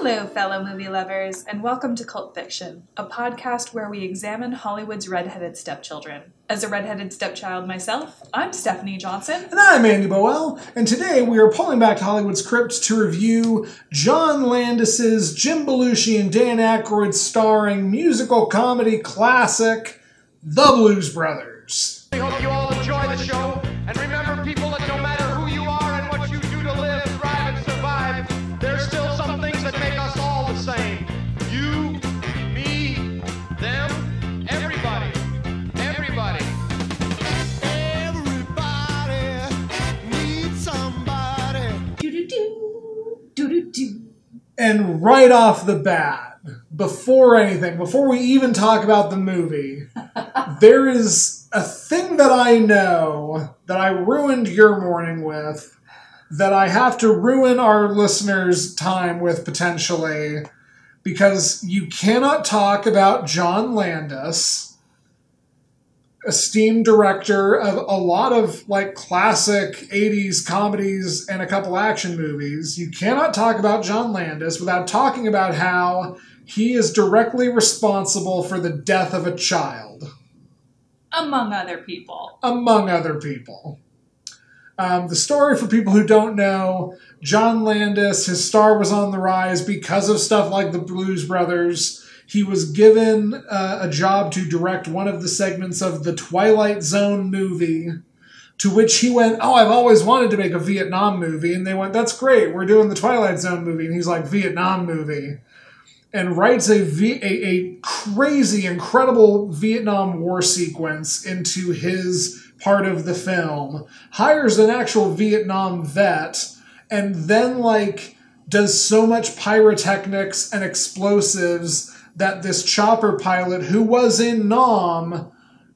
Hello, fellow movie lovers, and welcome to Cult Fiction, a podcast where we examine Hollywood's redheaded stepchildren. As a redheaded stepchild myself, I'm Stephanie Johnson. And I'm Andy Boel, and today we are pulling back to Hollywood's crypt to review John Landis's Jim Belushi and Dan Aykroyd starring musical comedy classic The Blues Brothers. We hope you all enjoy the show. And right off the bat, before anything, before we even talk about the movie, there is a thing that I know that I ruined your morning with, that I have to ruin our listeners' time with potentially, because you cannot talk about John Landis, esteemed director of a lot of like classic 80s comedies and a couple action movies. You cannot talk about John Landis without talking about how he is directly responsible for the death of a child Among other people. among other people. Um, the story for people who don't know John Landis, his star was on the rise because of stuff like the Blues Brothers. He was given uh, a job to direct one of the segments of the Twilight Zone movie, to which he went, Oh, I've always wanted to make a Vietnam movie. And they went, That's great, we're doing the Twilight Zone movie. And he's like, Vietnam movie and writes a, v- a, a crazy, incredible Vietnam War sequence into his part of the film, hires an actual Vietnam vet, and then, like, does so much pyrotechnics and explosives that this chopper pilot who was in Nam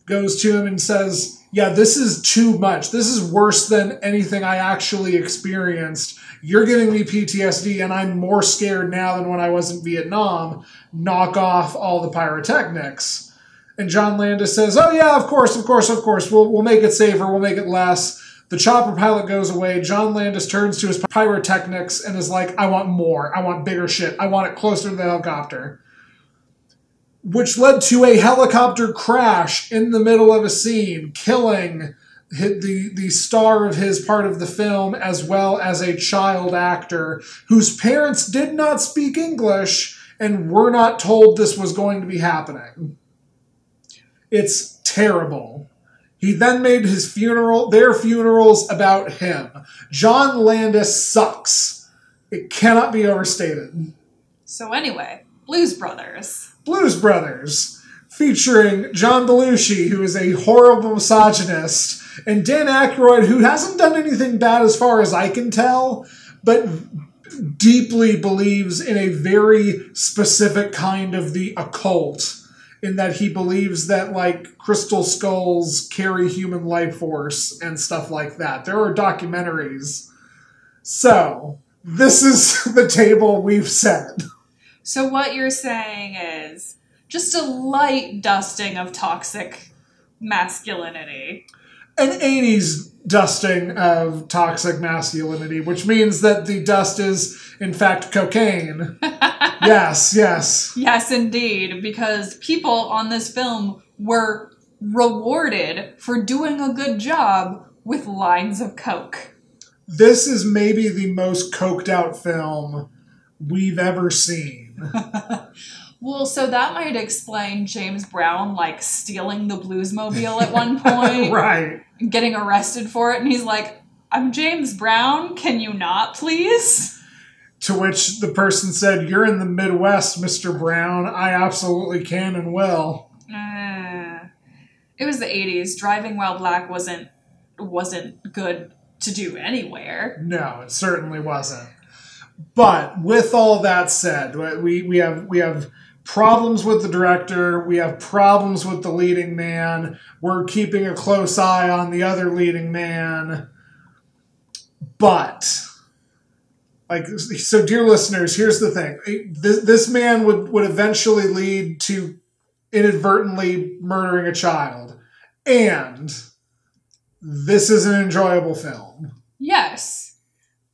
goes to him and says, Yeah, this is too much. This is worse than anything I actually experienced. You're giving me PTSD, and I'm more scared now than when I was in Vietnam. Knock off all the pyrotechnics. And John Landis says, Oh, yeah, of course, of course, of course. We'll, we'll make it safer, we'll make it less. The chopper pilot goes away. John Landis turns to his pyrotechnics and is like, I want more. I want bigger shit. I want it closer to the helicopter which led to a helicopter crash in the middle of a scene, killing the the star of his part of the film as well as a child actor whose parents did not speak English and were not told this was going to be happening. It's terrible. He then made his funeral, their funerals about him. John Landis sucks. It cannot be overstated. So, anyway, Blues Brothers. Blues Brothers, featuring John Belushi, who is a horrible misogynist, and Dan Aykroyd, who hasn't done anything bad as far as I can tell, but deeply believes in a very specific kind of the occult. In that he believes that like crystal skulls carry human life force and stuff like that. There are documentaries. So, this is the table we've set. So, what you're saying is just a light dusting of toxic masculinity. an 80s dusting of toxic masculinity, which means that the dust is, in fact, cocaine. yes, yes. Yes, indeed, because people on this film were rewarded for doing a good job with lines of coke. This is maybe the most coked out film we've ever seen. Well, so that might explain James Brown like stealing the Bluesmobile at one point, right. getting arrested for it, and he's like, "I'm James Brown. Can you not, please?" To which the person said, You're in the Midwest, Mr. Brown. I absolutely can and will. Uh, it was the '80s. Driving while black wasn't wasn't good to do anywhere. No, it certainly wasn't. But with all that said, we, we have we have problems with the director, we have problems with the leading man, we're keeping a close eye on the other leading man. But like so dear listeners, here's the thing. This, this man would, would eventually lead to inadvertently murdering a child. And this is an enjoyable film. Yes.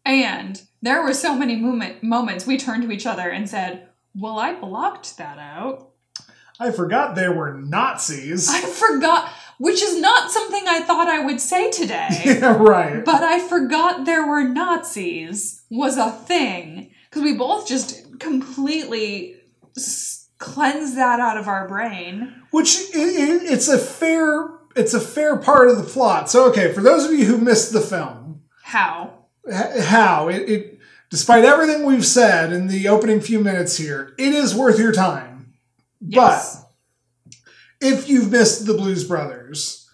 And there were so many moment, moments we turned to each other and said, Well, I blocked that out. I forgot there were Nazis. I forgot, which is not something I thought I would say today. yeah, right. but I forgot there were Nazis was a thing. Because we both just completely s- cleansed that out of our brain. Which i i it's a fair it's a fair part of the plot. So okay, for those of you who missed the film, How? How it, it despite everything we've said in the opening few minutes here, it is worth your time. Yes. But If you've missed the Blues Brothers,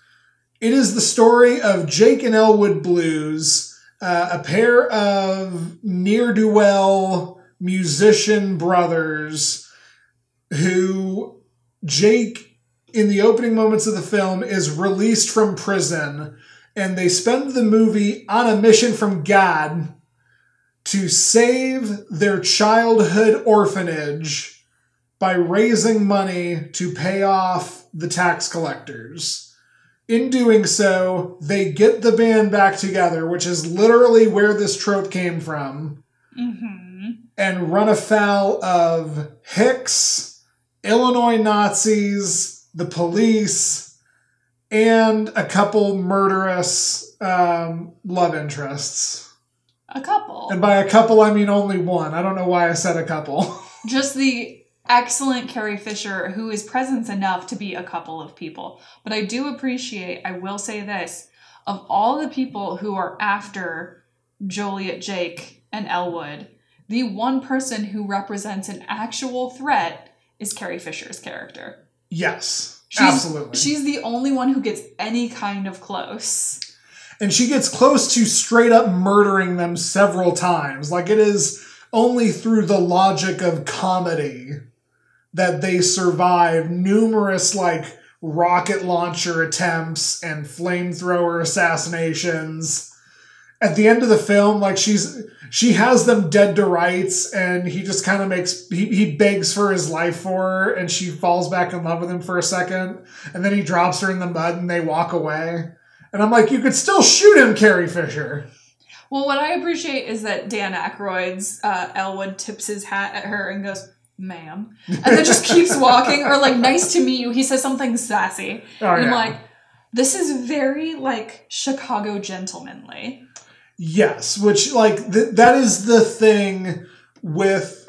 it is the story of Jake and Elwood Blues, uh, a pair of near do well musician brothers who Jake, in the opening moments of the film, is released from prison, and they spend the movie on a mission from God to save their childhood orphanage by raising money to pay off the tax collectors. In doing so, they get the band back together, which is literally where this trope came from, hmm and run afoul of Hicks, Illinois Nazis, the police, and a couple murderous um, love interests. A couple. And by a couple, I mean only one. I don't know why I said a couple. Just the excellent Carrie Fisher, who is presence enough to be a couple of people. But I do appreciate, I will say this, of all the people who are after Joliet Jake and Elwood, the one person who represents an actual threat is Carrie Fisher's character. yes, She's, absolutely. She's the only one who gets any kind of close. and she gets close to straight up murdering them several times. Like it is only through the logic of comedy that they survive numerous like rocket launcher attempts and flamethrower assassinations. At the end of the film, like she's she has them dead to rights, and he just kind of makes he, he begs for his life for her, and she falls back in love with him for a second, and then he drops her in the mud and they walk away. And I'm like, you could still shoot him, Carrie Fisher. Well, what I appreciate is that Dan Aykroyd's uh, Elwood tips his hat at her and goes, ma'am. And then just keeps walking, or like, nice to meet you. He says something sassy. Oh, and I'm like, this is very like Chicago gentlemanly. Yes, which like th- that is the thing with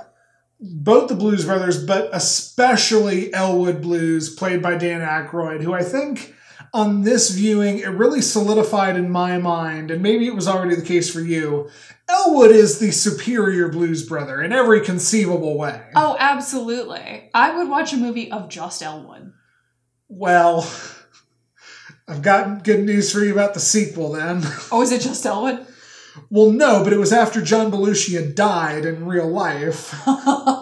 both the Blues Brothers, but especially Elwood Blues, played by Dan Aykroyd, who I think on this viewing it really solidified in my mind, and maybe it was already the case for you. Elwood is the superior Blues Brother in every conceivable way. Oh, absolutely. I would watch a movie of just Elwood. Well, I've got good news for you about the sequel then. Oh, is it just Elwood? Well, no, but it was after John Belushi had died in real life.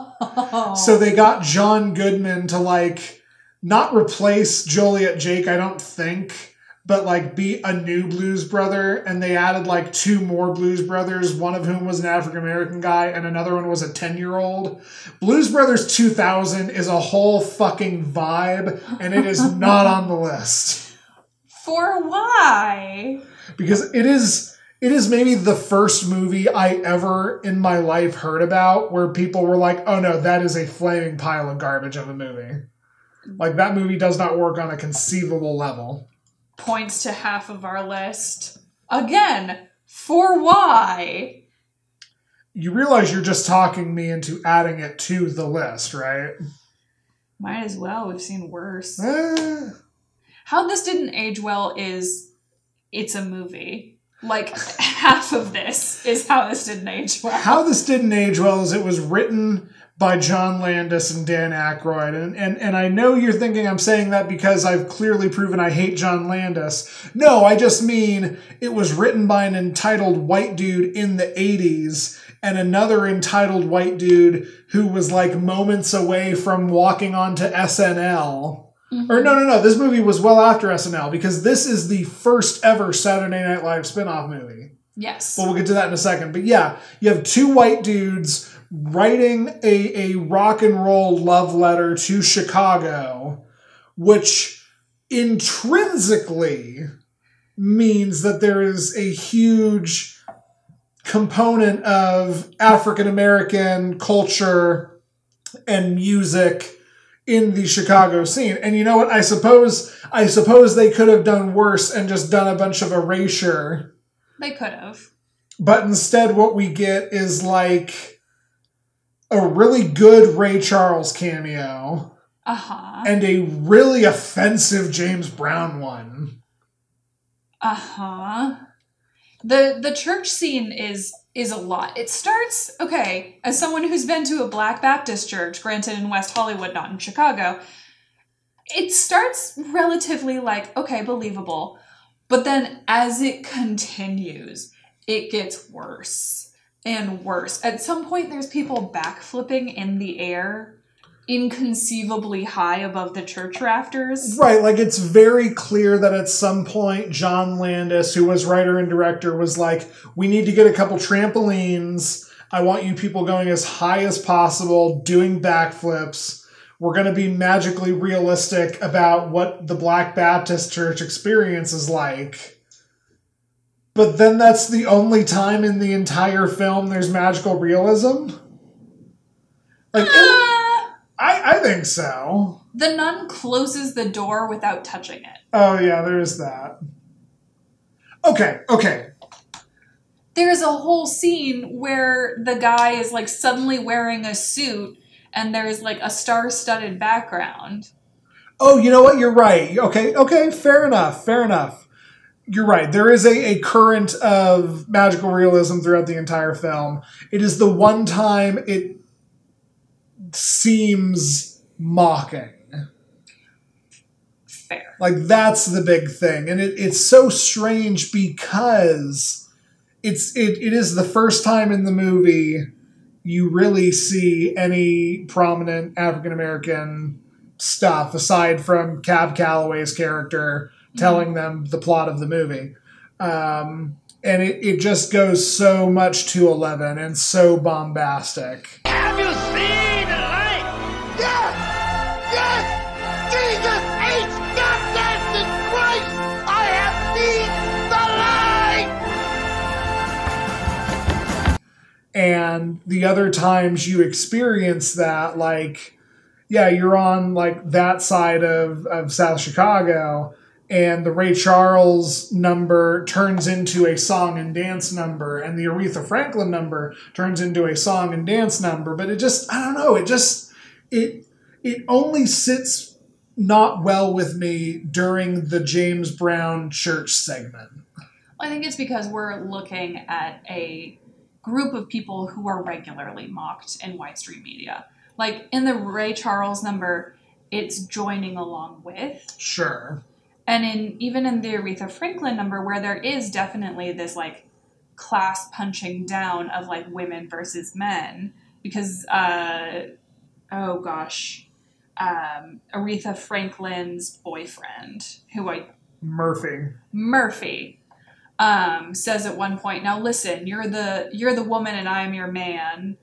So they got John Goodman to like not replace Joliet Jake, I don't think, but like be a new blues brother. And they added like two more blues brothers, one of whom was an African American guy and another one was a 10 year old. Blues Brothers 2000 is a whole fucking vibe and it is not on the list For why? because it is. It is maybe the first movie I ever in my life heard about where people were like, oh no, that is a flaming pile of garbage of a movie. Like that movie does not work on a conceivable level. Points to half of our list. Again, for why? You realize you're just talking me into adding it to the list, right? Might as well. We've seen worse. Eh, How this didn't age well is it's a movie. Like half of this is how this didn't age well. how this didn't age well is it was written by John Landis and Dan Aykroyd. And, and, and I know you're thinking I'm saying that because I've clearly proven I hate John Landis. No, I just mean it was written by an entitled white dude in the 80s and another entitled white dude who was like moments away from walking onto SNL. Or no, no, no. This movie was well after SNL because this is the first ever Saturday Night Live spin-off movie. Yes. But we'll get to that in a second. But yeah, you have two white dudes writing a, a rock and roll love letter to Chicago, which intrinsically means that there is a huge component of African American culture and music in the Chicago scene. And you know what? I suppose I suppose they could have done worse and just done a bunch of erasure. They could have. But instead what we get is like a really good Ray Charles cameo Uh huh. and a really offensive James Brown one. Uh huh. The the church scene is is a lot. It starts okay. As someone who's been to a Black Baptist church, granted in West Hollywood, not in Chicago, it starts relatively like okay, believable, but then as it continues, it gets worse and worse. At some point, there's people backflipping in the air, inconceivably high above the church rafters. Right, like it's very clear that at some point John Landis, who was writer and director, was like, we need to get a couple trampolines. I want you people going as high as possible, doing backflips. We're going to be magically realistic about what the Black Baptist Church experience is like. But then that's the only time in the entire film there's magical realism? Like, it, Ah! I, I think so. The nun closes the door without touching it. Oh yeah, there is that. Okay, okay. There's a whole scene where the guy is like suddenly wearing a suit and there's like a star studded background. Oh, you know what? You're right. Okay, okay, fair enough, fair enough. You're right. There is a, a current of magical realism throughout the entire film. It is the one time it seems mocking. Fair. Like that's the big thing. And it, it's so strange because it's it, it is the first time in the movie you really see any prominent African American stuff aside from Cab Calloway's character telling them the plot of the movie. Um, and it, it just goes so much to 11 and so bombastic. Have you seen the light? Yes! Yes! Jesus H. Goddamn Christ! I have seen the light! and the other times you experience that like yeah you're on like that side of, of south chicago and the ray charles number turns into a song and dance number and the aretha franklin number turns into a song and dance number but it just i don't know it just it it only sits not well with me during the james brown church segment I think it's because we're looking at a group of people who are regularly mocked in widestream media. Like in the Ray Charles number, it's joining along with. sure And in even in the Aretha Franklin number, where there is definitely this like class punching down of like women versus men, because uh, oh gosh, um, Aretha Franklin's boyfriend, who I murphy Murphy um, says at one point, "Now listen, you're the you're the woman and I'm your man,"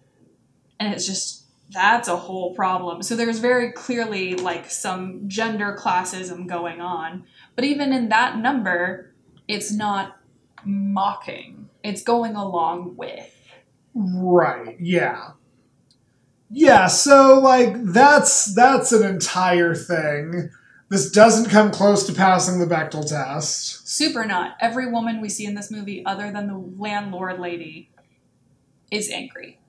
and it's just that's a whole problem. So there's very clearly like some gender classism going on, but even in that number, it's not mocking. It's going along with. Right. Yeah. Yeah, so like that's that's an entire thing. This doesn't come close to passing the Bechdel test. Super not. Every woman we see in this movie, other than the landlord lady, is angry.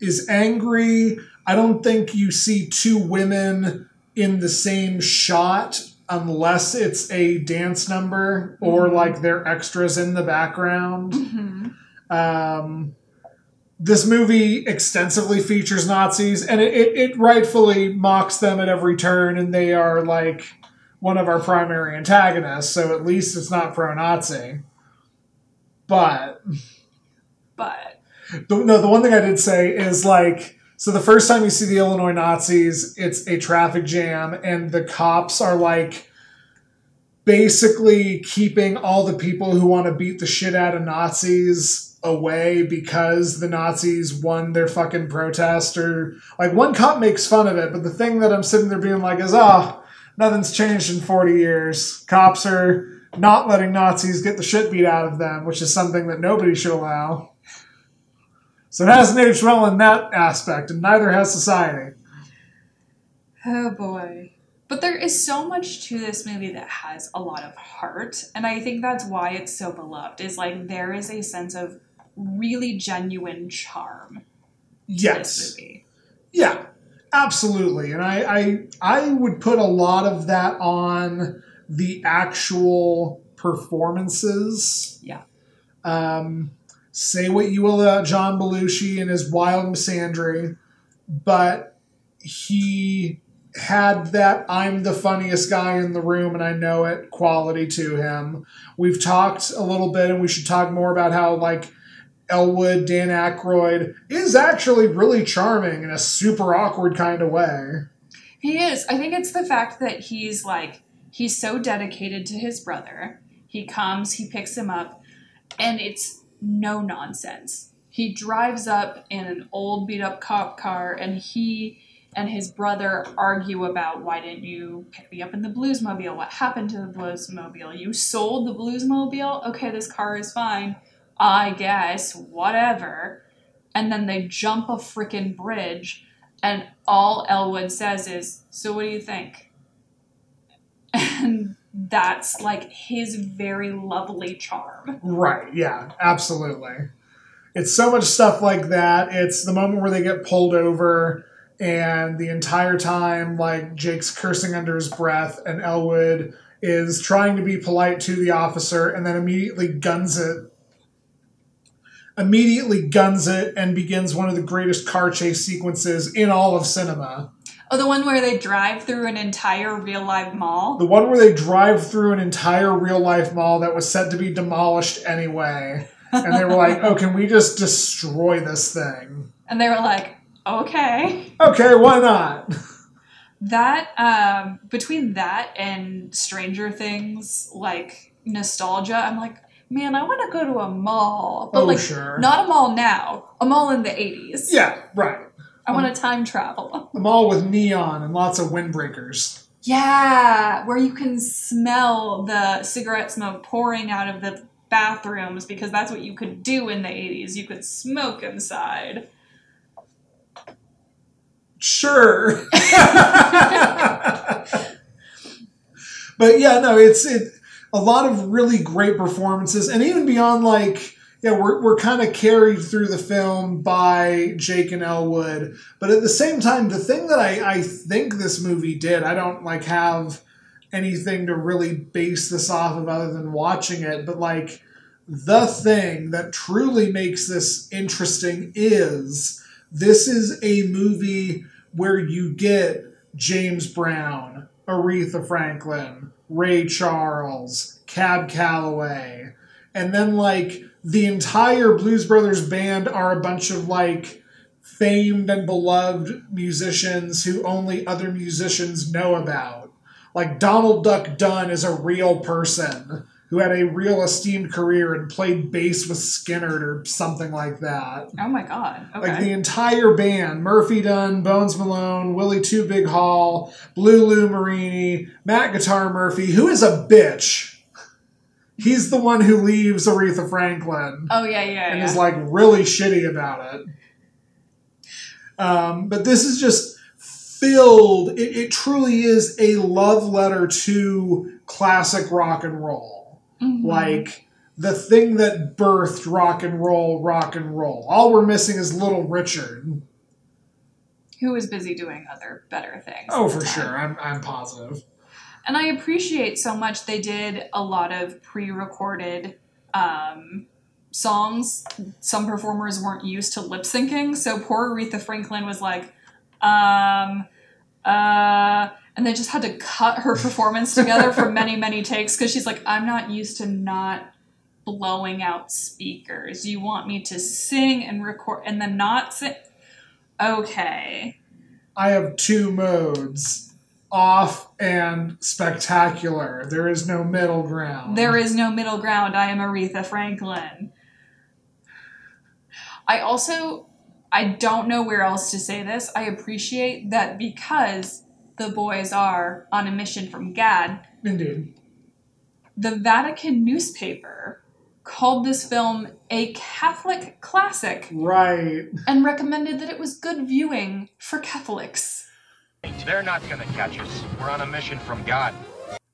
Is angry. I don't think you see two women in the same shot unless it's a dance number or like they're extras in the background. Mm-hmm. Um, this movie extensively features Nazis, and it, it, it rightfully mocks them at every turn, and they are like one of our primary antagonists, so at least it's not pro Nazi. But But the, no, the one thing I did say is like, so the first time you see the Illinois Nazis, it's a traffic jam, and the cops are like basically keeping all the people who want to beat the shit out of Nazis away because the Nazis won their fucking protest or like one cop makes fun of it, but the thing that I'm sitting there being like is, oh, nothing's changed in 40 years. Cops are not letting Nazis get the shit beat out of them, which is something that nobody should allow. So it hasn't aged well in that aspect, and neither has society. Oh boy. But there is so much to this movie that has a lot of heart, and I think that's why it's so beloved. Is like there is a sense of really genuine charm Yes. movie. Yeah, absolutely. And I, I I would put a lot of that on the actual performances. Yeah. Um, say what you will about John Belushi and his wild misandry, but he had that I'm the funniest guy in the room and I know it quality to him. We've talked a little bit and we should talk more about how like Elwood, Dan Aykroyd is actually really charming in a super awkward kind of way. He is. I think it's the fact that he's like he's so dedicated to his brother. He comes, he picks him up, and it's no nonsense. He drives up in an old beat up cop car and he and his brother argue about why didn't you pick me up in the bluesmobile? What happened to the bluesmobile? You sold the bluesmobile? Okay, this car is fine. I guess, whatever. And then they jump a freaking bridge and all Elwood says is, So what do you think? And that's like his very lovely charm. Right, yeah, absolutely. It's so much stuff like that. It's the moment where they get pulled over and the entire time like Jake's cursing under his breath and Elwood is trying to be polite to the officer and then immediately guns it immediately guns it and begins one of the greatest car chase sequences in all of cinema. Oh, the one where they drive through an entire real life mall? The one where they drive through an entire real life mall that was set to be demolished anyway. And they were like, oh, can we just destroy this thing? And they were like, okay. Okay, why not? That, um, between that and Stranger Things, like nostalgia, I'm like, man, I want to go to a mall. But Oh, like, sure. not a mall now, a mall in the 80s. Yeah, right. I want to time travel. A mall with neon and lots of windbreakers. Yeah, where you can smell the cigarette smoke pouring out of the bathrooms because that's what you could do in the 80s. You could smoke inside. Sure. but yeah, no, it's it a lot of really great performances, and even beyond like yeah, we're we're kind of carried through the film by Jake and Elwood, but at the same time, the thing that I I think this movie did, I don't like have anything to really base this off of other than watching it, but like the thing that truly makes this interesting is this is a movie where you get James Brown, Aretha Franklin, Ray Charles, Cab Calloway, and then like the entire Blues Brothers band are a bunch of like famed and beloved musicians who only other musicians know about. Like Donald Duck Dunn is a real person who had a real esteemed career and played bass with Skinner or something like that. Oh my god. Okay. Like the entire band Murphy Dunne, Bones Malone, Willie Too Big Hall, Blue Lou Marini, Matt Guitar Murphy, who is a bitch. He's the one who leaves Aretha Franklin oh yeah, yeah, and yeah. is like really shitty about it. Um, but this is just filled, it, it truly is a love letter to classic rock and roll Mhm. like the thing that birthed rock and roll, rock and roll. All we're missing is Little Richard. who was busy doing other better things. Oh, for sure. I'm, I'm positive. And I appreciate so much they did a lot of pre-recorded um, songs. Some performers weren't used to lip syncing, so poor Aretha Franklin was like, um, uh, and they just had to cut her performance together for many, many takes because she's like, I'm not used to not blowing out speakers. You want me to sing and record and then not sing? Okay. I have two modes off and spectacular. There is no middle ground. There is no middle ground. I am Aretha Franklin. I also I don't know where else to say this. I appreciate that because the boys are on a mission from Gad, Indeed. the Vatican newspaper called this film a Catholic classic Right. and recommended that it was good viewing for Catholics. They're not gonna catch us. We're on a mission from God.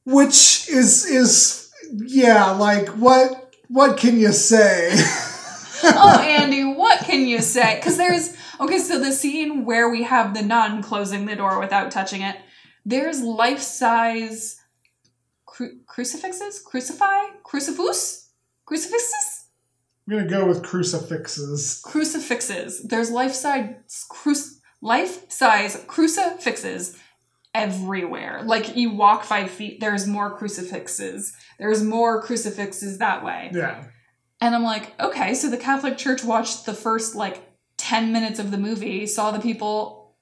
Which is is yeah, like what what can you say? oh, Andy, what can you say? Because there's okay, so the scene where we have the nun closing the door without touching it, there's life size cru- crucifixes, crucify, crucifix, crucifixes, I'm gonna go with crucifixes. crucifixes. There's life size cruc- life size crucifixes everywhere. Like you walk five feet, there's more crucifixes. There's more crucifixes that way. Yeah. And I'm like, okay, so the Catholic Church watched the first like 10 minutes of the movie, saw the people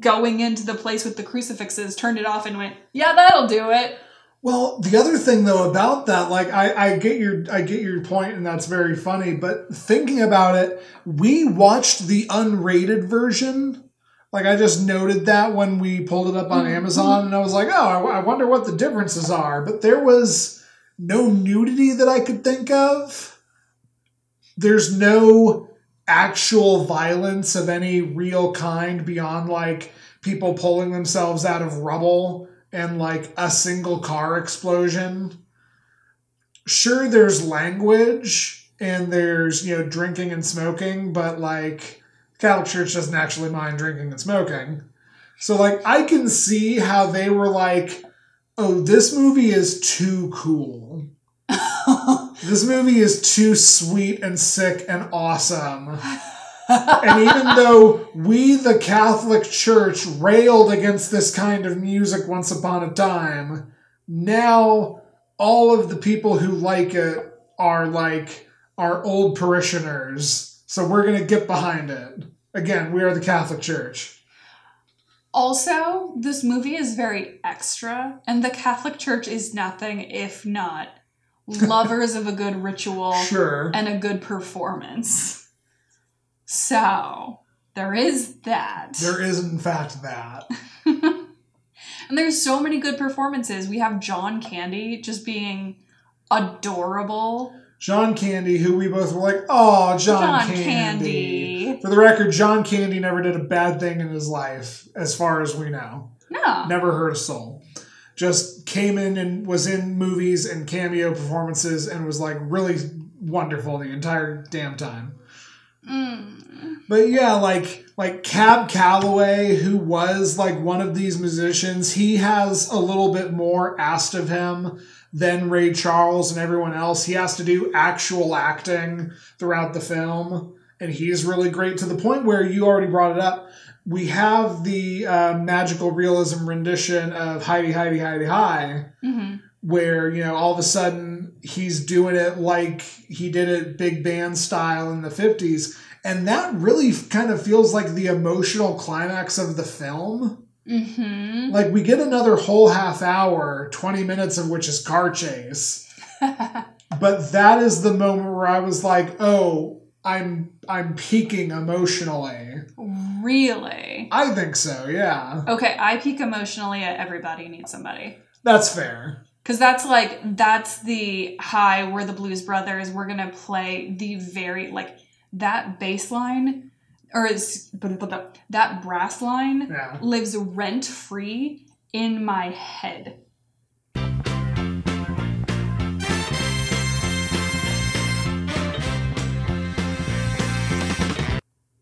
going into the place with the crucifixes, turned it off, and went, yeah, that'll do it. Well, the other thing though about that, like I, I get your I get your point and that's very funny, but thinking about it, we watched the unrated version. Like I just noted that when we pulled it up on Mhm. Amazon and I was like, oh, I, I wonder what the differences are. But there was no nudity that I could think of. There's no actual violence of any real kind beyond like people pulling themselves out of rubble and like a single car explosion. Sure, there's language and there's, you know, drinking and smoking, but like Catholic Church doesn't actually mind drinking and smoking. So, like, I can see how they were like, oh, this movie is too cool. This movie is too sweet and sick and awesome. And even though we, the Catholic Church, railed against this kind of music once upon a time, now all of the people who like it are like our old parishioners. So we're going to get behind it. Again, we are the Catholic Church. Also, this movie is very extra, and the Catholic Church is nothing if not lovers of a good ritual Sure. and a good performance. So, there is that. There is, in fact, that. And there's so many good performances. We have John Candy just being adorable. John Candy, who we both were like, oh, John, John Candy. Candy. For the record, John Candy never did a bad thing in his life, as far as we know. No. Never hurt a soul. Just came in and was in movies and cameo performances and was like really wonderful the entire damn time. Mm. But yeah, like like Cab Calloway, who was like one of these musicians, he has a little bit more asked of him than Ray Charles and everyone else. He has to do actual acting throughout the film, and he's really great to the point where you already brought it up. We have the uh, magical realism rendition of Heidi, Heidi, Heidi, Hi, hmm where you know all of a sudden he's doing it like he did it big band style in the 50s and that really kind of feels like the emotional climax of the film. Hmm like we get another whole half hour 20 minutes of which is car chase. But that is the moment where i was like oh i'm i'm peaking emotionally really? i think so yeah Okay, I peak emotionally at Everybody Needs Somebody. that's fair Because that's like, that's the high we're the Blues Brothers, we're going to play the very, like, that bass line, or is, that brass line yeah lives rent free in my head.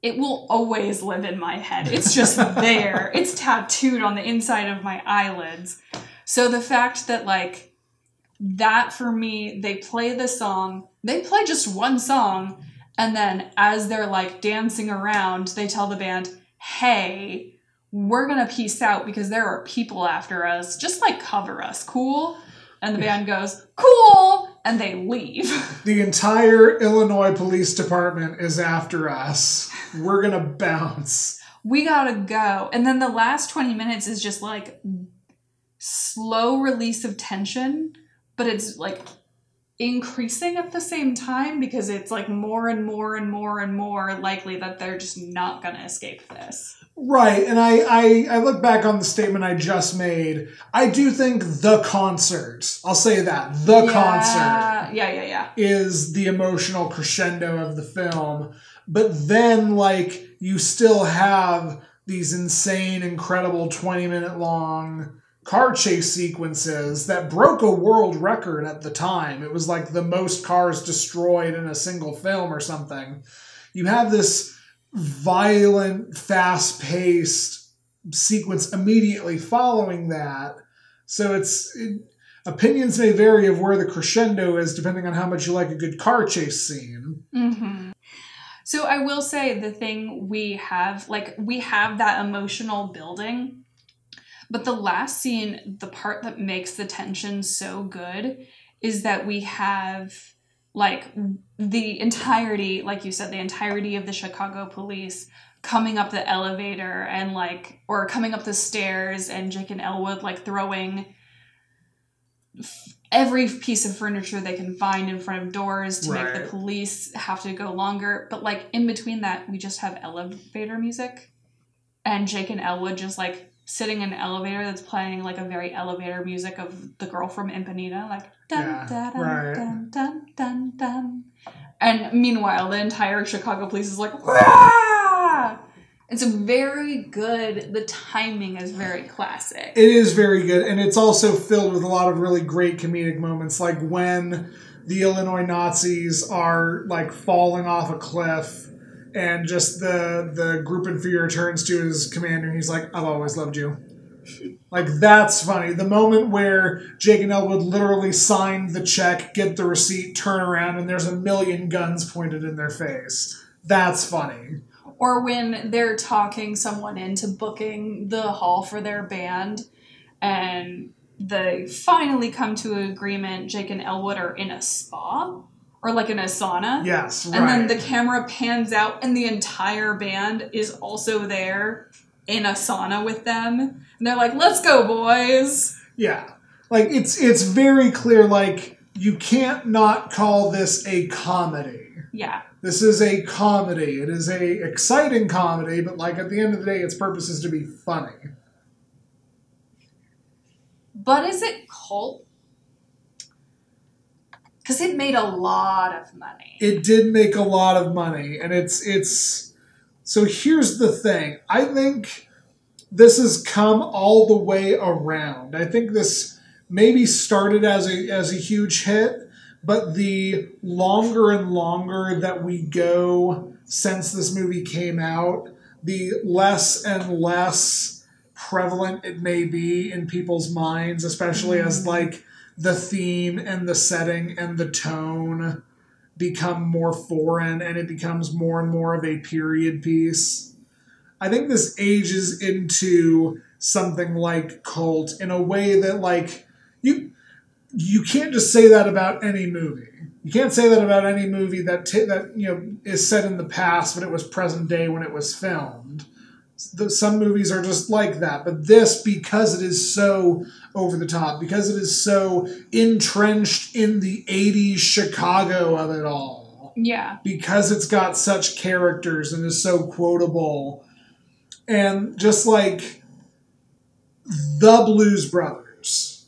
It will always live in my head. It's just there. It's tattooed on the inside of my eyelids. So the fact that, like, that for me, they play the song, they play just one song, and then as they're like dancing around, they tell the band, hey, we're gonna peace out because there are people after us. Just like cover us, cool? And the band goes, cool! And they leave. The entire Illinois Police Department is after us. We're gonna bounce. we gotta go. And then the last 20 minutes is just like slow release of tension, but it's like increasing at the same time because it's like more and more and more and more likely that they're just not going to escape this. Right, and I, I I look back on the statement I just made. I do think the concert, I'll say that, the yeah, concert Yeah, yeah, yeah. is the emotional crescendo of the film. But then like you still have these insane, incredible 20 minute long car chase sequences that broke a world record at the time. It was like the most cars destroyed in a single film or something. You have this violent, fast paced sequence immediately following that. So it's it, opinions may vary of where the crescendo is depending on how much you like a good car chase scene. hmm So I will say the thing we have, like, we have that emotional building, but the last scene, the part that makes the tension so good is that we have, like, the entirety, like you said, the entirety of the Chicago police coming up the elevator and, like, or coming up the stairs and Jake and Elwood, like, throwing every piece of furniture they can find in front of doors to make the police have to go longer. But like in between that, we just have elevator music, and Jake and Elwood just like sitting in an elevator that's playing like a very elevator music of the girl from Impanita, like dun Yeah, dun dun, right. dun dun dun dun. And meanwhile, the entire Chicago police is like, Wah! it's very good. The timing is very classic. It is very good, and it's also filled with a lot of really great comedic moments, like when the Illinois Nazis are like falling off a cliff, and just the the Gruppenführer turns to his commander, and he's like, "I've always loved you." Like that's funny. The moment where Jake and Elwood literally sign the check, get the receipt, turn around, and there's a million guns pointed in their face. That's funny. or when they're talking someone into booking the hall for their band and they finally come to an agreement jake and elwood are in a spa or like in a sauna Yes, right. and then the camera pans out and the entire band is also there in a sauna with them and they're like let's go boys Yeah. Like it's it's very clear like you can't not call this a comedy. yeah This is a comedy. It is a exciting comedy, but like at the end of the day its purpose is to be funny. but is it cult because it made a lot of money It did make a lot of money and it's it's so here's the thing. I think this has come all the way around. I think this maybe started as a as a huge hit, but the longer and longer that we go since this movie came out, the less and less prevalent it may be in people's minds, especially as mm-hmm. like the theme and the setting and the tone become more foreign and it becomes more and more of a period piece. I think this ages into something like cult in a way that like you you can't just say that about any movie. You can't say that about any movie that ta that you know is set in the past, but it was present day when it was filmed. The, some movies are just like that, but this because it is so over the top, because it is so entrenched in the '80s Chicago of it all, yeah because it's got such characters and is so quotable, and just like the Blues Brothers,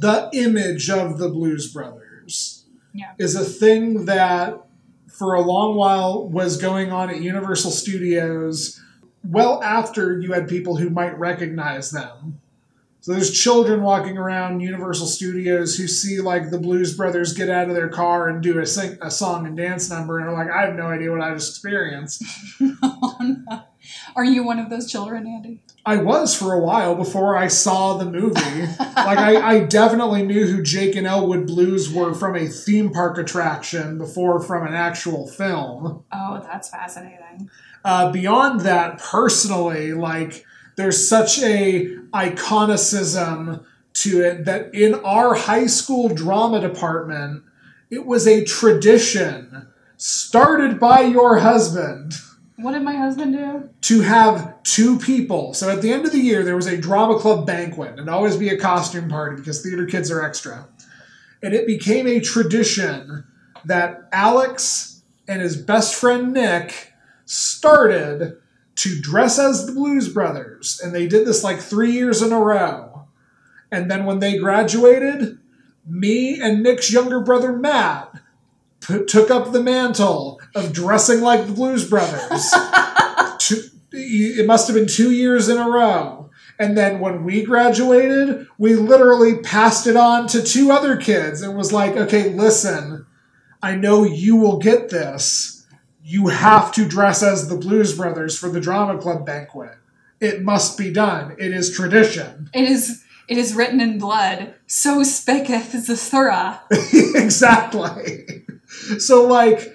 the image of the Blues Brothers Yeah. is a thing that for a long while was going on at Universal Studios well after you had people who might recognize them. So there's children walking around Universal Studios who see like the Blues Brothers get out of their car and do a sing a song and dance number and are like, I have no idea what I just experienced. oh, no. Are you one of those children, Andy? I was for a while before I saw the movie. like I, I definitely knew who Jake and Elwood Blues were from a theme park attraction before from an actual film. Oh, that's fascinating. Uh, beyond that, personally, like there's such a iconicism to it that in our high school drama department, it was a tradition started by your husband What did my husband do? to have two people. So at the end of the year, there was a drama club banquet. It'd always be a costume party because theater kids are extra. And it became a tradition that Alex and his best friend Nick started to dress as the Blues Brothers. And they did this like three years in a row. And then when they graduated, me and Nick's younger brother Matt p- took up the mantle of dressing like the Blues Brothers. Two- it must have been two years in a row. And then when we graduated, we literally passed it on to two other kids and was like, okay, listen, I know you will get this. You have to dress as the Blues Brothers for the Drama Club banquet. It must be done. It is tradition. It is it is written in blood. So speaketh the Torah. exactly. So like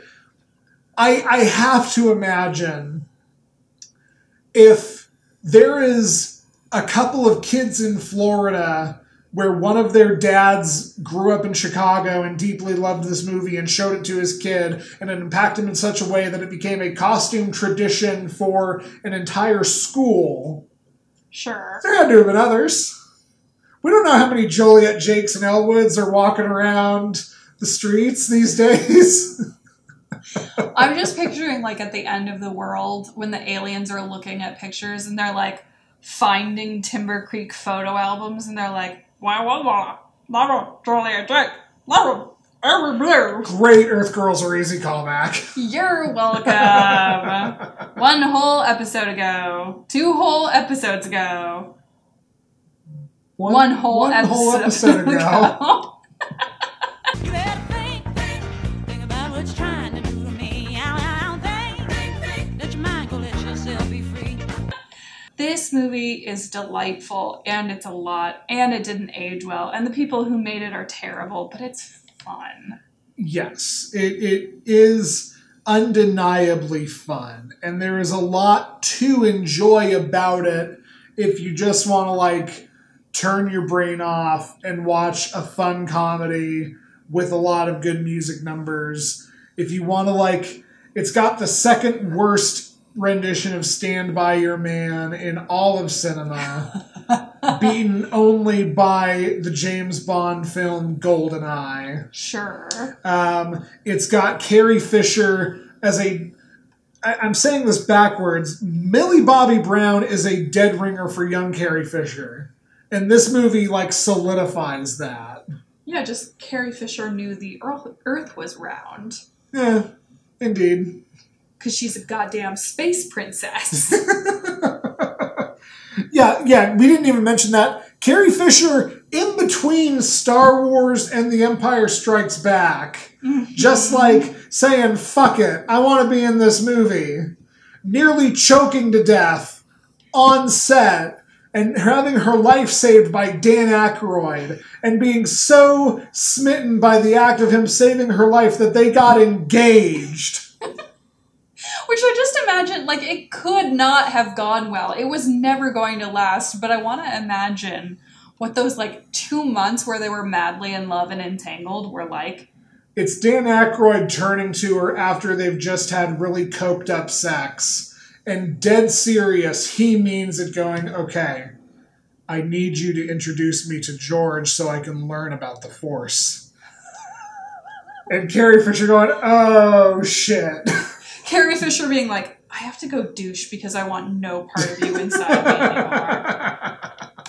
I I have to imagine if there is a couple of kids in Florida where one of their dads grew up in Chicago and deeply loved this movie and showed it to his kid and it impacted him in such a way that it became a costume tradition for an entire school. Sure. There had to have been others. We don't know how many Joliet Jakes and Elwoods are walking around the streets these days. I'm just picturing like at the end of the world when the aliens are looking at pictures and they're like finding Timber Creek photo albums and they're like, why why why Lava Joliet Jake Lava every blue. Great Earth Girls are easy callback. You're welcome. One whole episode ago. Two whole episodes ago. One, whole, one episode, whole episode ago. You This movie is delightful and it's a lot and it didn't age well and the people who made it are terrible, but it's fun. yes, it, it is undeniably fun, and there is a lot to enjoy about it if you just want to like turn your brain off and watch a fun comedy with a lot of good music numbers. If you want to like, it's got the second worst rendition of Stand By Your Man in all of cinema, beaten only by the James Bond film Goldeneye. Sure. Um, it's got Carrie Fisher as a. I, I'm saying this backwards. Millie Bobby Brown is a dead ringer for young Carrie Fisher, and this movie like solidifies that. Yeah, just Carrie Fisher knew the earth, earth was round Yeah, indeed. Because she's a goddamn space princess. Yeah, yeah. We didn't even mention that Carrie Fisher in between Star Wars and The Empire Strikes Back, mm-hmm. just like saying "fuck it," I want to be in this movie, nearly choking to death on set. And having her life saved by Dan Aykroyd, and being so smitten by the act of him saving her life that they got engaged. Which I just imagine, like, it could not have gone well. It was never going to last, but I want to imagine what those, like, two months where they were madly in love and entangled were like. It's Dan Aykroyd turning to her after they've just had really coked up sex. And dead serious, he means it going, okay, I need you to introduce me to George so I can learn about the Force. And Carrie Fisher going, oh shit. Carrie Fisher being like, I have to go douche because I want no part of you inside me anymore.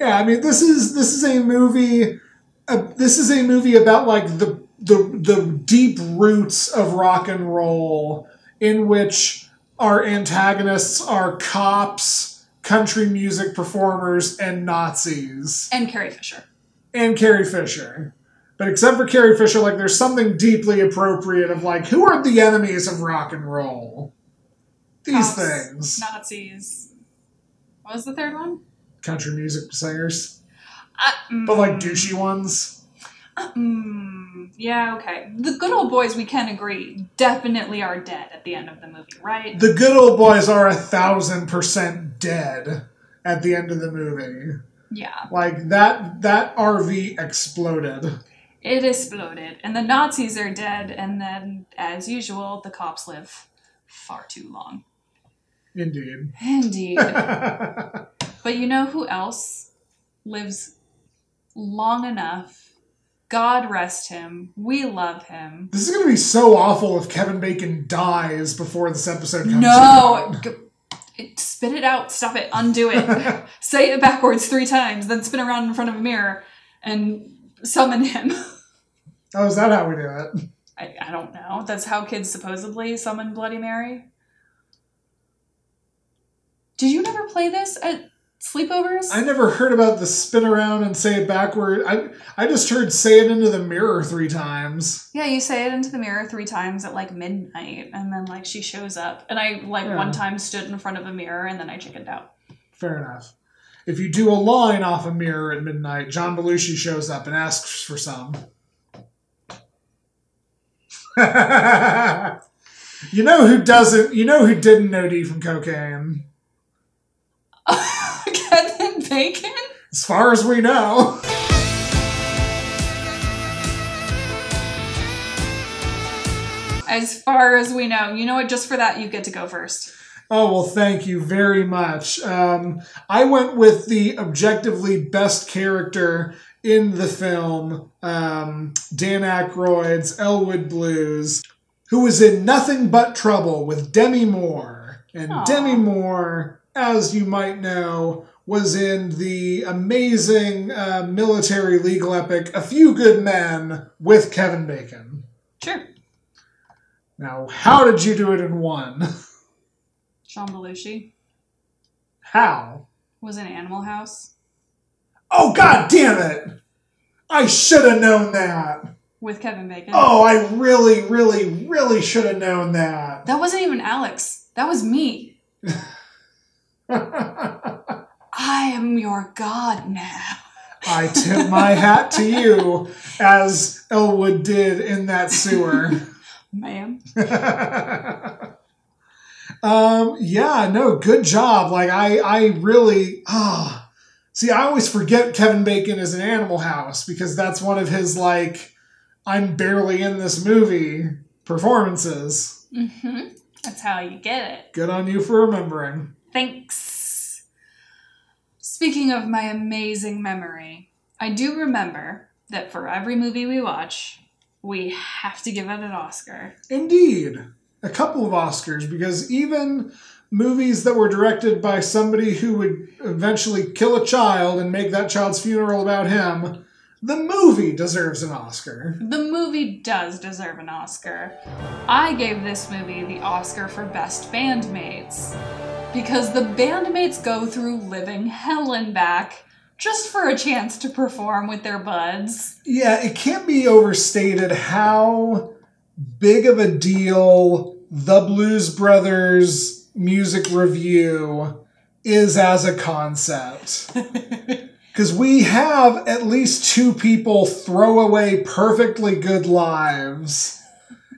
yeah, I mean this is this is a movie. Uh, this is a movie about like the the the deep roots of rock and roll, in which our antagonists are cops, country music performers, and Nazis, And Carrie Fisher. and Carrie Fisher. But except for Carrie Fisher, like there's something deeply appropriate of like who are the enemies of rock and roll? These Cops, things, Nazis. What was the third one? country music singers, Uh, but like mm, douchey ones. Mm, yeah, okay. The good old boys, we can agree, definitely are dead at the end of the movie, right? The good old boys are a thousand percent dead at the end of the movie. Yeah. Like that that RV exploded. It exploded, and the Nazis are dead, and then, as usual, the cops live far too long. Indeed. Indeed. but you know who else lives long enough God rest him. We love him. This is going to be so awful if Kevin Bacon dies before this episode comes No, out. G- spit it out. Stop it. Undo it. Say it backwards three times, then spin around in front of a mirror and summon him. Oh, is that how we do it? I, I don't know. That's how kids supposedly summon Bloody Mary. Did you never play this at sleepovers? I never heard about the spin around and say it backward. I I just heard say it into the mirror three times. Yeah, you say it into the mirror three times at like midnight, and then like she shows up. And I like Yeah. one time stood in front of a mirror, and then I chickened out. Fair enough. If you do a line off a mirror at midnight, John Belushi shows up and asks for some. you know who doesn't? You know who didn't know D from cocaine? Kevin Bacon. As far as we know. As far as we know, you know what? Just for that, you get to go first. Oh, well, thank you very much. Um, I went with the objectively best character in the film, um, Dan Aykroyd's Elwood Blues, who was in Nothing But Trouble with Demi Moore. And Aw. Demi Moore, as you might know, was in the amazing uh, military legal epic A Few Good Men with Kevin Bacon. Sure. Now, how did you do it in one? John Belushi How? was in Animal House Oh god damn it! I should have known that. with Kevin Bacon. Oh, I really, really, really should have known that. That wasn't even Alex. That was me. I I am your god now. I tip my hat to you, as Elwood did in that sewer. Ma'am. um, yeah, no, good job. Like I, I really, ah, see, I always forget Kevin Bacon is in Animal House because that's one of his like, I'm barely in this movie performances. Mm-hmm. That's how you get it. Good on you for remembering. Thanks. Speaking of my amazing memory, I do remember that for every movie we watch, we have to give it an Oscar. Indeed. A couple of Oscars, because even movies that were directed by somebody who would eventually kill a child and make that child's funeral about him, the movie deserves an Oscar. The movie does deserve an Oscar. I gave this movie the Oscar for Best Bandmates because the bandmates go through living hell and back just for a chance to perform with their buds. Yeah, it can't be overstated how big of a deal the Blues Brothers music revue is as a concept. Because we have at least two people throw away perfectly good lives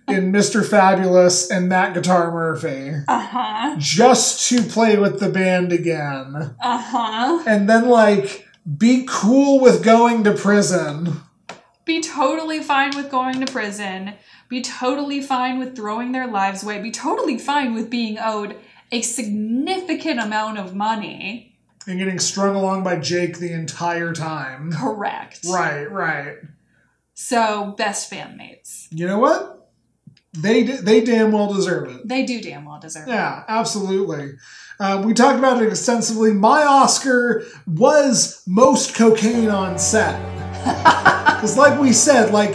in Mr. Fabulous and Matt Guitar Murphy Uh huh. just to play with the band again. Uh huh. And then, like, be cool with going to prison. Be totally fine with going to prison. Be totally fine with throwing their lives away. Be totally fine with being owed a significant amount of money. and getting strung along by Jake the entire time. Correct. Right, right. So, best bandmates. You know what? They they damn well deserve it. They do damn well deserve it. Yeah, absolutely. Uh, we talked about it extensively. My Oscar was most cocaine on set. Because, like we said, like,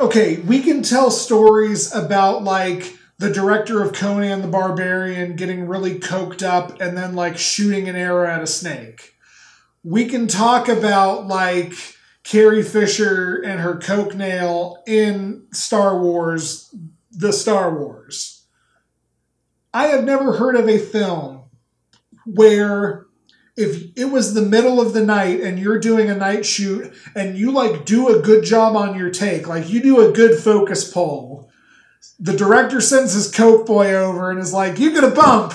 okay, we can tell stories about like the director of Conan the Barbarian getting really coked up and then like shooting an arrow at a snake. We can talk about like Carrie Fisher and her coke nail in Star Wars, the Star Wars. I have never heard of a film where if it was the middle of the night and you're doing a night shoot and you like do a good job on your take, like you do a good focus pull, the director sends his coke boy over and is like, "You get a bump."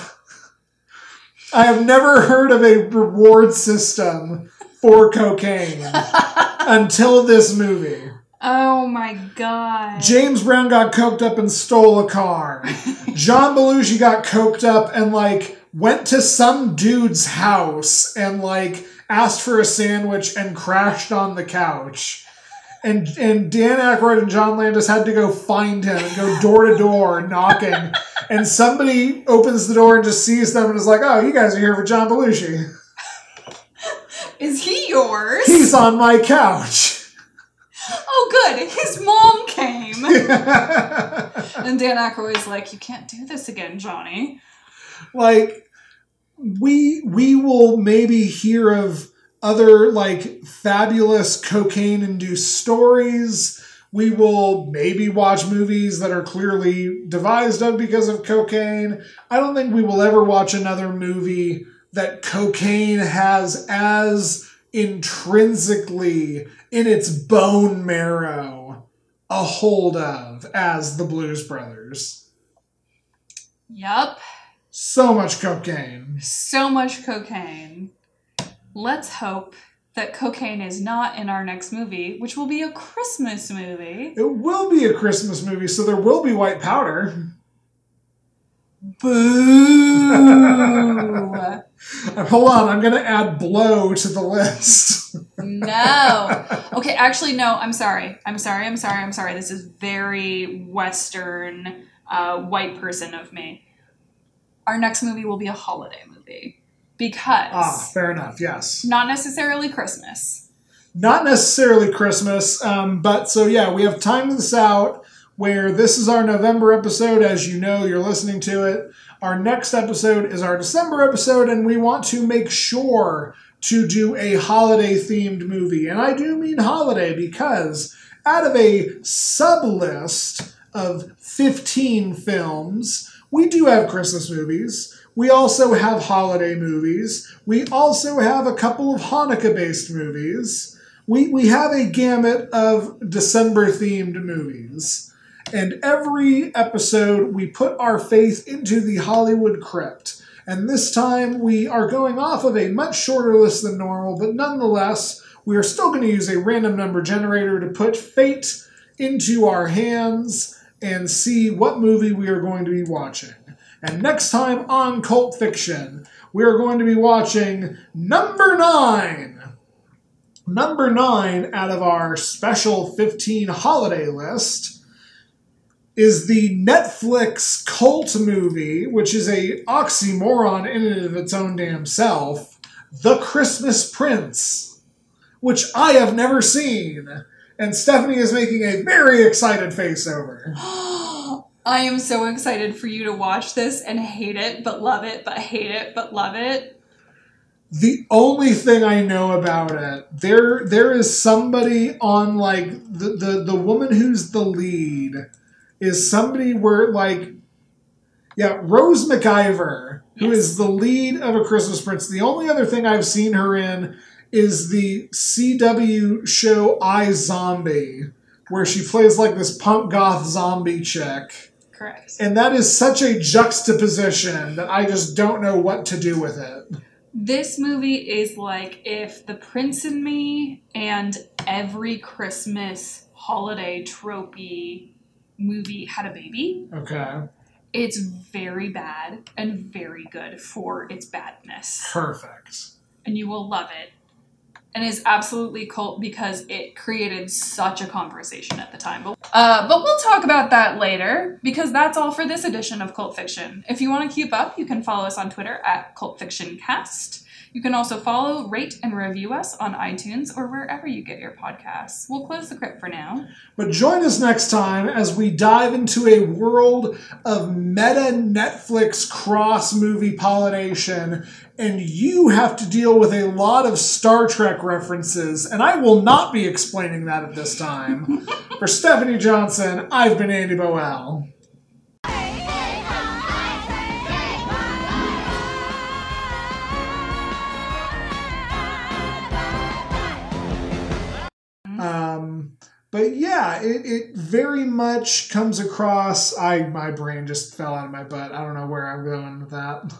I have never heard of a reward system for cocaine until this movie. Oh my god. James Brown got coked up and stole a car. John Belushi got coked up and like went to some dude's house and like asked for a sandwich and crashed on the couch. and and Dan Aykroyd and John Landis had to go find him and go door to door knocking. And somebody opens the door and just sees them and is like, "Oh, you guys are here for John Belushi. Is he yours? He's on my couch." oh, good. His mom came. and Dan Aykroyd's like, you can't do this again, Johnny. Like we we will maybe hear of other like fabulous cocaine induced stories. We will maybe watch movies that are clearly devised of because of cocaine. I don't think we will ever watch another movie that cocaine has as intrinsically in its bone marrow a hold of as the blues brothers. Yup. So much cocaine So much cocaine. Let's hope that cocaine is not in our next movie, which will be a Christmas movie. It will be a Christmas movie, so there will be white powder. Boo! Hold on, I'm gonna add blow to the list. no. Okay, actually, no. I'm sorry. I'm sorry. I'm sorry. I'm sorry. This is very Western, uh, white person of me. Our next movie will be a holiday movie because ah, fair enough. Yes, not necessarily Christmas. not necessarily Christmas, um, but so yeah, we have timed this out. Where this is our November episode, as you know, you're listening to it. Our next episode is our December episode, and we want to make sure to do a holiday themed movie. And I do mean holiday because out of a sub list of 15 films, we do have Christmas movies. We also have holiday movies. We also have a couple of Hanukkah based movies. We, we have a gamut of December themed movies. And every episode, we put our faith into the Hollywood crypt. And this time, we are going off of a much shorter list than normal, but nonetheless, we are still going to use a random number generator to put fate into our hands and see what movie we are going to be watching. And next time on Cult Fiction, we are going to be watching number nine. Number nine out of our special 15 holiday list is the Netflix cult movie, which is a oxymoron in and of its own damn self, The Christmas Prince, which I have never seen. And Stephanie is making a very excited face over. I am so excited for you to watch this and hate it, but love it, but hate it, but love it. The only thing I know about it, there there is somebody on like the the, the woman who's the lead is somebody where like yeah, Rose McIver, who Yes. is the lead of A Christmas Prince. The only other thing I've seen her in is the CW show iZombie, where she plays like this punk goth zombie chick. Correct. And that is such a juxtaposition that I just don't know what to do with it. This movie is like if The Prince and Me and every Christmas holiday tropey movie had a baby. Okay. It's very bad and very good for its badness. Perfect. And you will love it. And is absolutely cult because it created such a conversation at the time. But, uh, but we'll talk about that later because that's all for this edition of Cult Fiction. If you want to keep up, you can follow us on Twitter at Cult Fiction Cast. You can also follow, rate, and review us on iTunes or wherever you get your podcasts. We'll close the crypt for now. But join us next time as we dive into a world of meta Netflix cross movie pollination, and you have to deal with a lot of Star Trek references, and I will not be explaining that at this time. For Stephanie Johnson, I've been Andy Boel. Um, but yeah, it, it very much comes across. I my brain just fell out of my butt. I don't know where I'm going with that.